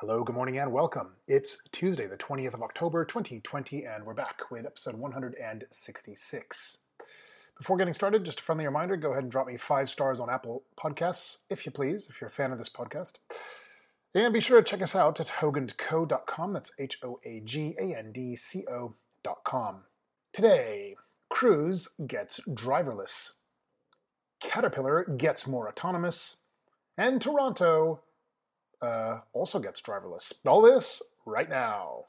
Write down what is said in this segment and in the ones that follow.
Hello, good morning, and welcome. It's Tuesday, the 20th of October, 2020, and we're back with episode 166. Before getting started, just a friendly reminder go ahead and drop me five stars on Apple Podcasts, if you please, if you're a fan of this podcast. And be sure to check us out at hoagandco.com. That's H O A G A N D C O.com. Today, Cruise gets driverless, Caterpillar gets more autonomous, and Toronto uh, also gets driverless. All this right now.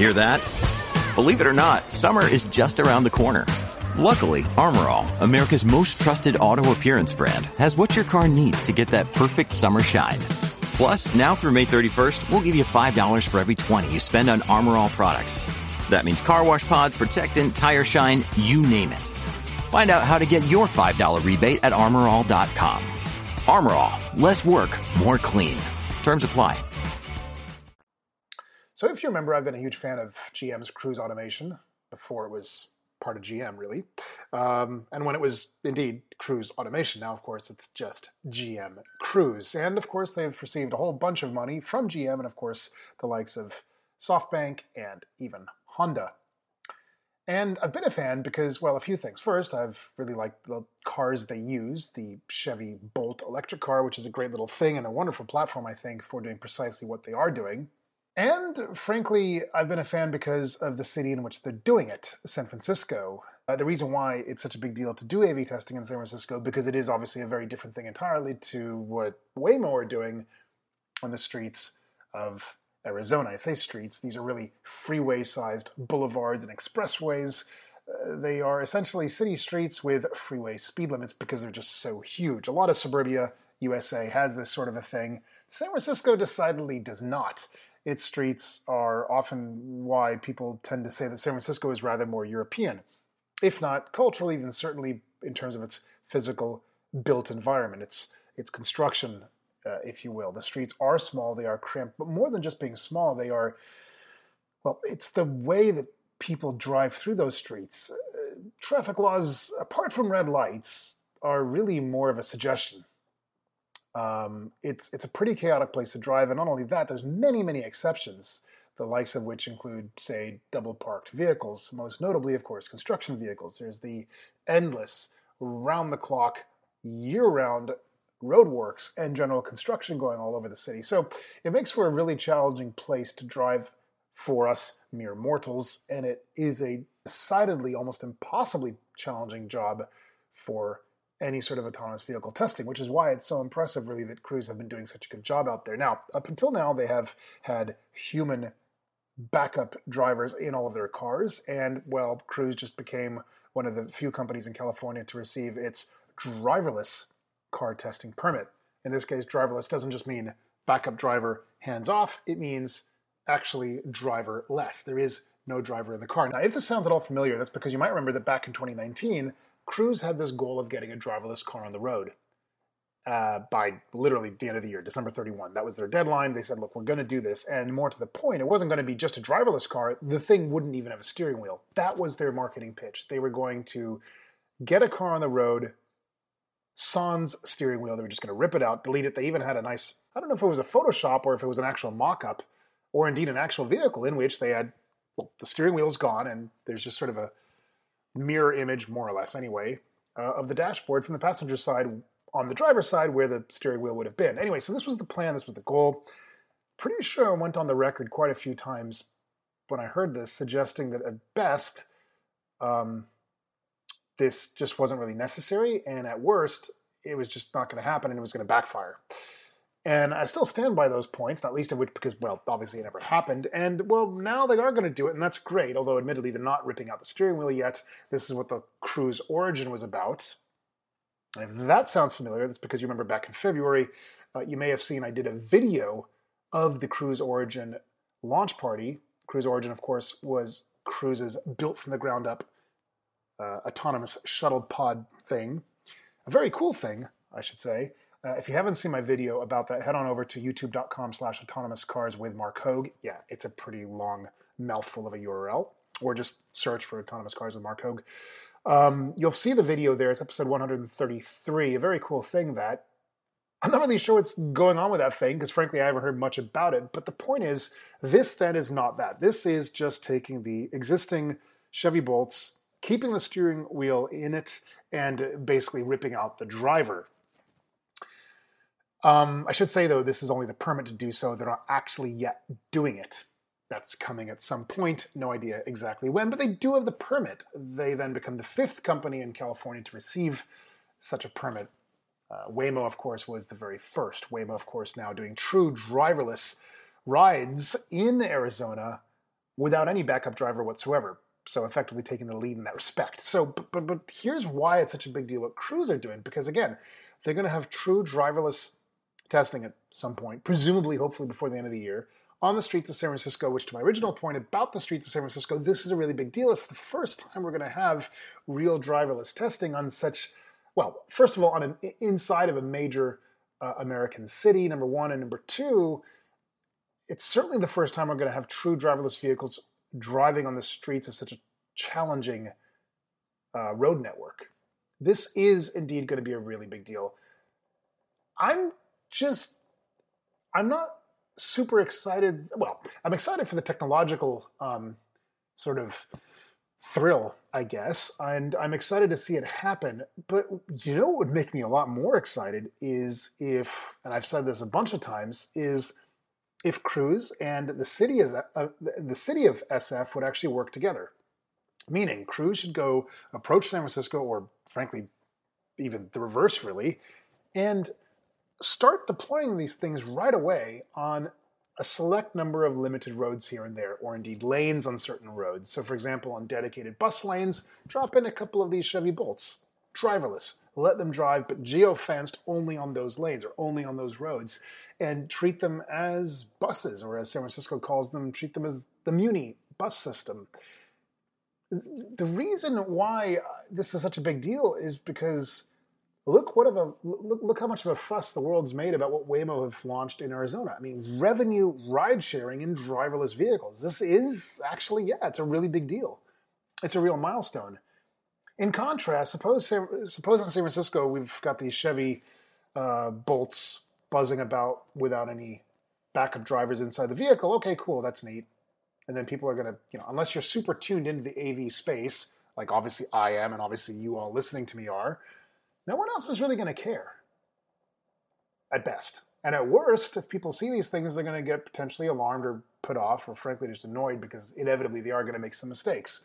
Hear that? Believe it or not, summer is just around the corner. Luckily, Armor All, America's most trusted auto appearance brand, has what your car needs to get that perfect summer shine. Plus, now through May 31st, we'll give you $5 for every 20 you spend on Armor All products. That means car wash pods, protectant, tire shine, you name it. Find out how to get your $5 rebate at armorall.com. Armor All, less work, more clean. Terms apply. So, if you remember, I've been a huge fan of GM's Cruise Automation before it was part of GM, really. Um, and when it was indeed Cruise Automation, now, of course, it's just GM Cruise. And of course, they've received a whole bunch of money from GM and, of course, the likes of SoftBank and even Honda. And I've been a fan because, well, a few things. First, I've really liked the cars they use the Chevy Bolt electric car, which is a great little thing and a wonderful platform, I think, for doing precisely what they are doing. And frankly, I've been a fan because of the city in which they're doing it, San Francisco. Uh, the reason why it's such a big deal to do AV testing in San Francisco, because it is obviously a very different thing entirely to what Waymo are doing on the streets of Arizona. I say streets, these are really freeway sized boulevards and expressways. Uh, they are essentially city streets with freeway speed limits because they're just so huge. A lot of suburbia USA has this sort of a thing. San Francisco decidedly does not its streets are often why people tend to say that San Francisco is rather more European, if not culturally, then certainly in terms of its physical built environment, its its construction, uh, if you will. The streets are small, they are cramped, but more than just being small, they are well, it's the way that people drive through those streets. Uh, traffic laws, apart from red lights, are really more of a suggestion um, it's it's a pretty chaotic place to drive, and not only that, there's many many exceptions, the likes of which include, say, double parked vehicles. Most notably, of course, construction vehicles. There's the endless, round the clock, year round roadworks and general construction going all over the city. So it makes for a really challenging place to drive for us mere mortals, and it is a decidedly almost impossibly challenging job for any sort of autonomous vehicle testing, which is why it's so impressive, really, that Cruise have been doing such a good job out there. Now, up until now, they have had human backup drivers in all of their cars, and well, Cruise just became one of the few companies in California to receive its driverless car testing permit. In this case, driverless doesn't just mean backup driver hands off, it means actually driverless. There is no driver in the car. Now, if this sounds at all familiar, that's because you might remember that back in 2019, Cruise had this goal of getting a driverless car on the road uh, by literally the end of the year, December 31. That was their deadline. They said, look, we're going to do this. And more to the point, it wasn't going to be just a driverless car. The thing wouldn't even have a steering wheel. That was their marketing pitch. They were going to get a car on the road, sans steering wheel. They were just going to rip it out, delete it. They even had a nice, I don't know if it was a Photoshop or if it was an actual mock up or indeed an actual vehicle in which they had, well, the steering wheel's gone and there's just sort of a mirror image, more or less anyway, uh, of the dashboard from the passenger side on the driver's side where the steering wheel would have been. Anyway, so this was the plan, this was the goal. Pretty sure I went on the record quite a few times when I heard this, suggesting that at best, um, this just wasn't really necessary, and at worst, it was just not going to happen and it was going to backfire. And I still stand by those points, not least of which because, well, obviously it never happened. And, well, now they are going to do it, and that's great, although admittedly they're not ripping out the steering wheel yet. This is what the Cruise Origin was about. And if that sounds familiar, that's because you remember back in February, uh, you may have seen I did a video of the Cruise Origin launch party. Cruise Origin, of course, was Cruise's built from the ground up uh, autonomous shuttle pod thing. A very cool thing, I should say. Uh, if you haven't seen my video about that, head on over to youtube.com slash autonomous cars with Marc Hoag. Yeah, it's a pretty long mouthful of a URL, or just search for autonomous cars with Marc Hoag. Um, you'll see the video there. It's episode 133. A very cool thing that I'm not really sure what's going on with that thing because, frankly, I haven't heard much about it. But the point is, this then is not that. This is just taking the existing Chevy Bolts, keeping the steering wheel in it, and basically ripping out the driver. Um, I should say, though, this is only the permit to do so. They're not actually yet doing it. That's coming at some point. No idea exactly when, but they do have the permit. They then become the fifth company in California to receive such a permit. Uh, Waymo, of course, was the very first. Waymo, of course, now doing true driverless rides in Arizona without any backup driver whatsoever. So effectively taking the lead in that respect. So, but, but, but here's why it's such a big deal what Cruise are doing, because again, they're going to have true driverless testing at some point, presumably, hopefully, before the end of the year, on the streets of San Francisco. Which, to my original point about the streets of San Francisco, this is a really big deal. It's the first time we're going to have real driverless testing on such, well, first of all, on an inside of a major uh, American city. Number one, and number two, it's certainly the first time we're going to have true driverless vehicles driving on the streets of such a challenging uh, road network. This is indeed going to be a really big deal. I'm just I'm not super excited. Well, I'm excited for the technological um, sort of thrill, I guess, and I'm excited to see it happen. But you know what would make me a lot more excited is if, and I've said this a bunch of times, is if Cruise and the city is uh, the city of SF would actually work together. Meaning, Cruise should go approach San Francisco, or frankly, even the reverse, really, and start deploying these things right away on a select number of limited roads here and there, or indeed lanes on certain roads. So, for example, on dedicated bus lanes, drop in a couple of these Chevy Bolts, driverless. Let them drive, but geo-fenced only on those lanes or only on those roads, and treat them as buses, or as San Francisco calls them, treat them as the Muni bus system. The reason why this is such a big deal is because look what of a look, look how much of a fuss the world's made about what Waymo have launched in Arizona. I mean, revenue ride sharing in driverless vehicles. This is actually yeah, it's a really big deal. It's a real milestone. In contrast, suppose suppose in San Francisco we've got these Chevy uh, Bolts buzzing about without any backup drivers inside the vehicle. Okay, cool, that's neat. And then people are gonna, you know, unless you're super tuned into the AV space, like obviously I am, and obviously you all listening to me are no one else is really going to care at best. And at worst, if people see these things, they're going to get potentially alarmed or put off or frankly just annoyed because inevitably they are going to make some mistakes.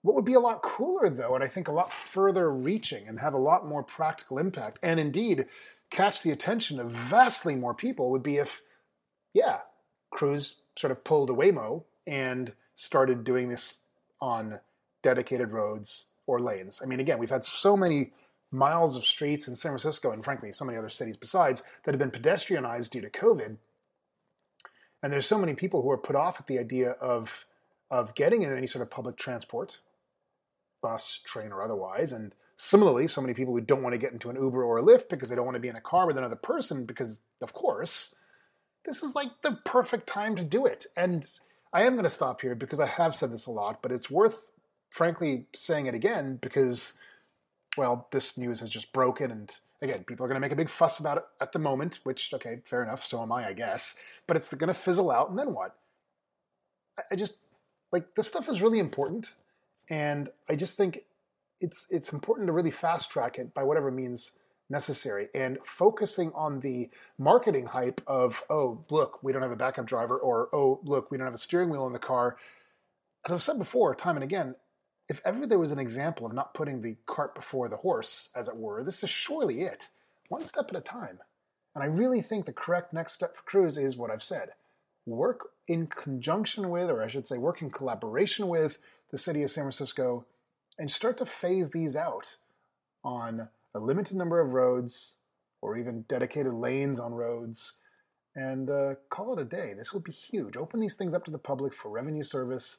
What would be a lot cooler, though, and I think a lot further reaching and have a lot more practical impact, and indeed catch the attention of vastly more people, would be if, yeah, Cruise sort of pulled a Waymo and started doing this on dedicated roads or lanes. I mean, again, we've had so many miles of streets in San Francisco and frankly so many other cities besides that have been pedestrianized due to COVID. And there's so many people who are put off at the idea of of getting in any sort of public transport, bus, train, or otherwise. And similarly, so many people who don't want to get into an Uber or a Lyft because they don't want to be in a car with another person because, of course, this is like the perfect time to do it. And I am going to stop here because I have said this a lot, but it's worth frankly saying it again because, well, this news has just broken. And again, people are going to make a big fuss about it at the moment, which, okay, fair enough. So am I, I guess. But it's going to fizzle out. And then what? I just, like, this stuff is really important. And I just think it's, it's important to really fast track it by whatever means necessary and focusing on the marketing hype of oh look we don't have a backup driver or oh look we don't have a steering wheel in the car as i've said before time and again if ever there was an example of not putting the cart before the horse, as it were, this is surely it. One step at a time. And I really think the correct next step for Cruise is what I've said. Work in conjunction with, or I should say, work in collaboration with the city of San Francisco and start to phase these out on a limited number of roads or even dedicated lanes on roads and uh, call it a day. This would be huge. Open these things up to the public for revenue service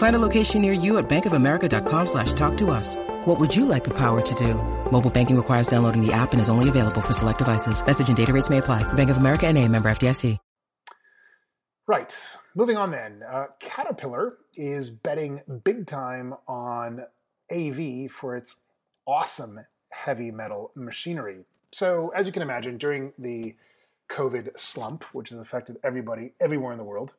Find a location near you at bankofamerica.com slash talk to us. What would you like the power to do? Mobile banking requires downloading the app and is only available for select devices. Message and data rates may apply. Bank of America and a member FDIC. Right. Moving on then. Uh, Caterpillar is betting big time on AV for its awesome heavy metal machinery. So, as you can imagine, during the COVID slump, which has affected everybody everywhere in the world,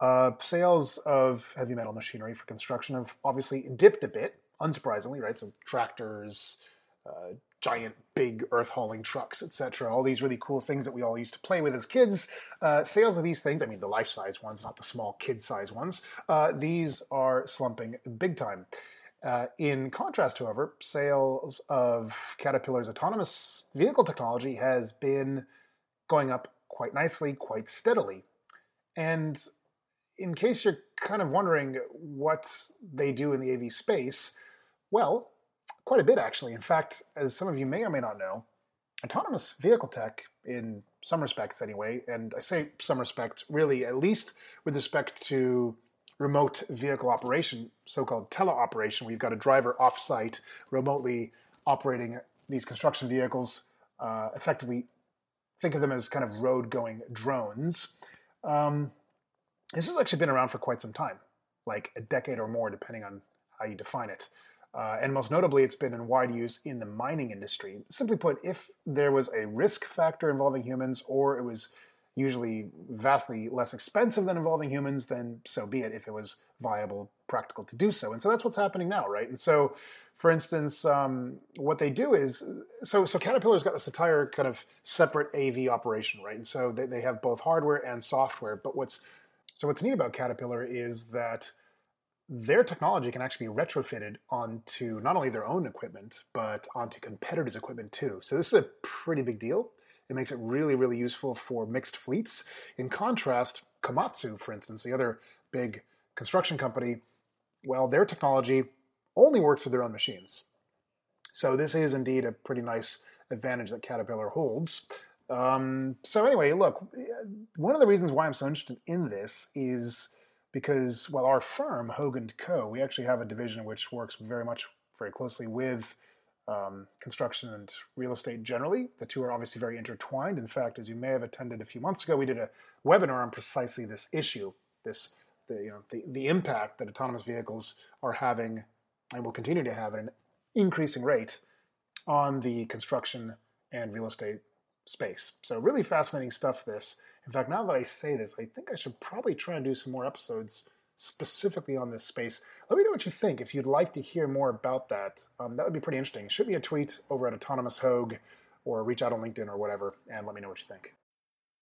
uh, sales of heavy metal machinery for construction have obviously dipped a bit, unsurprisingly, right? So, tractors, uh, giant, big earth hauling trucks, etc. All these really cool things that we all used to play with as kids. Uh, sales of these things, I mean, the life size ones, not the small kid size ones, uh, these are slumping big time. Uh, in contrast, however, sales of Caterpillar's autonomous vehicle technology has been going up quite nicely, quite steadily. And in case you're kind of wondering what they do in the AV space, well, quite a bit actually. In fact, as some of you may or may not know, autonomous vehicle tech, in some respects anyway, and I say some respects really, at least with respect to remote vehicle operation, so-called teleoperation, where you've got a driver off-site remotely operating these construction vehicles, uh, effectively think of them as kind of road-going drones. Um, this has actually been around for quite some time, like a decade or more, depending on how you define it. Uh, and most notably, it's been in wide use in the mining industry. Simply put, if there was a risk factor involving humans, or it was usually vastly less expensive than involving humans, then so be it if it was viable, practical to do so. And so that's what's happening now, right? And so, for instance, um, what they do is so so Caterpillar's got this entire kind of separate AV operation, right? And so they, they have both hardware and software. But what's so what's neat about Caterpillar is that their technology can actually be retrofitted onto not only their own equipment, but onto competitors' equipment too. So this is a pretty big deal. It makes it really, really useful for mixed fleets. In contrast, Komatsu, for instance, the other big construction company, well, their technology only works with their own machines. So this is indeed a pretty nice advantage that Caterpillar holds. Um, so anyway, look, one of the reasons why I'm so interested in this is because, well, our firm, Hoag and Co., we actually have a division which works very much, very closely with um, construction and real estate generally. The two are obviously very intertwined. In fact, as you may have attended a few months ago, we did a webinar on precisely this issue, this the you know the, the impact that autonomous vehicles are having and will continue to have at an increasing rate on the construction and real estate space. So really fascinating stuff. This, in fact, now that I say this, I think I should probably try and do some more episodes specifically on this space. Let me know what you think. If you'd like to hear more about that, um, that would be pretty interesting. Shoot me a tweet over at Autonomous Hoag or reach out on LinkedIn or whatever and let me know what you think.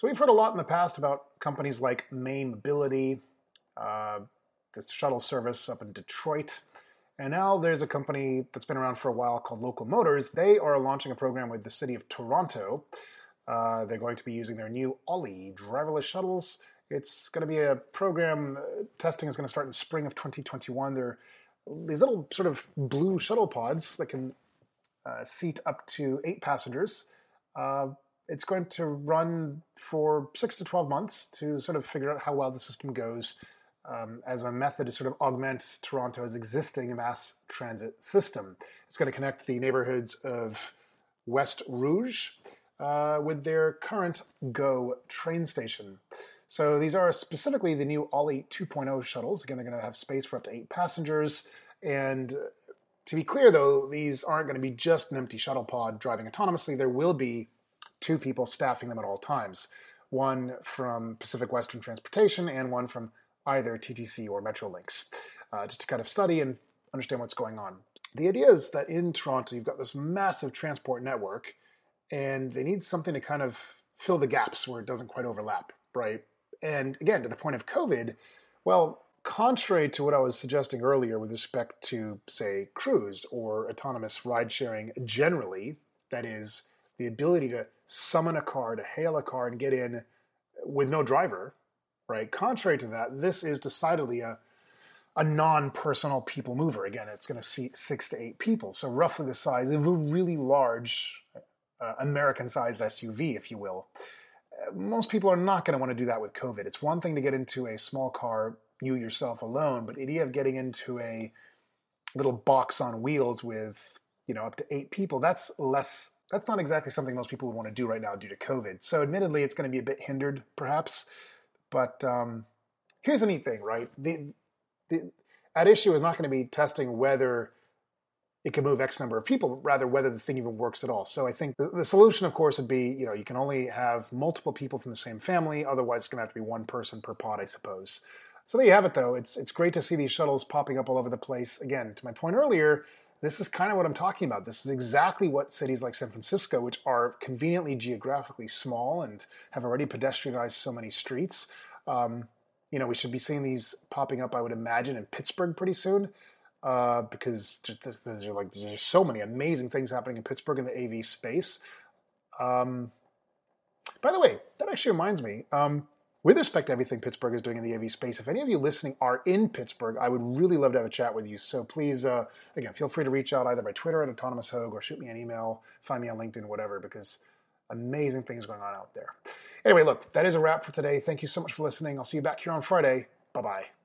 So we've heard a lot in the past about companies like May Mobility, uh, this shuttle service up in Detroit. And now there's a company that's been around for a while called Local Motors. They are launching a program with the city of Toronto. Uh, they're going to be using their new Olli driverless shuttles. It's going to be a program, uh, testing is going to start in spring of 2021. They're these little sort of blue shuttle pods that can uh, seat up to eight passengers. Uh, it's going to run for six to 12 months to sort of figure out how well the system goes um, as a method to sort of augment Toronto's existing mass transit system. It's going to connect the neighborhoods of West Rouge uh, with their current GO train station. So these are specifically the new Olli 2.0 shuttles. Again, they're going to have space for up to eight passengers. And to be clear, though, these aren't going to be just an empty shuttle pod driving autonomously. There will be two people staffing them at all times one from Pacific Western Transportation and one from either TTC or Metrolinx, uh, just to kind of study and understand what's going on. The idea is that in Toronto, you've got this massive transport network, and they need something to kind of fill the gaps where it doesn't quite overlap, right? And again, to the point of COVID, well, contrary to what I was suggesting earlier with respect to, say, cruise or autonomous ride sharing generally, that is, the ability to summon a car, to hail a car, and get in with no driver, right? Contrary to that, this is decidedly a a non-personal people mover. Again, it's going to seat six to eight people, so roughly the size of a really large uh, American-sized SUV, if you will. Most people are not going to want to do that with COVID. It's one thing to get into a small car, you yourself alone, but the idea of getting into a little box on wheels with you know up to eight people, that's less that's not exactly something most people would want to do right now due to COVID. So, admittedly, it's going to be a bit hindered, perhaps. But um, here's the neat thing, right? The, the at issue is not going to be testing whether it can move X number of people, rather whether the thing even works at all. So I think the, the, solution, of course, would be you know you can only have multiple people from the same family. Otherwise, it's going to have to be one person per pod, I suppose. So there you have it, though. It's it's great to see these shuttles popping up all over the place. Again, to my point earlier, this is kind of what I'm talking about. This is exactly what cities like San Francisco, which are conveniently geographically small and have already pedestrianized so many streets, um, you know, we should be seeing these popping up, I would imagine, in Pittsburgh pretty soon. Uh, because there's, like there's so many amazing things happening in Pittsburgh in the AV space. Um, by the way, that actually reminds me. Um, with respect to everything Pittsburgh is doing in the AV space, if any of you listening are in Pittsburgh, I would really love to have a chat with you. So please, uh, again, feel free to reach out either by Twitter at Autonomous Hoag or shoot me an email, find me on LinkedIn, whatever, because amazing things going on out there. Anyway, look, that is a wrap for today. Thank you so much for listening. I'll see you back here on Friday. Bye bye.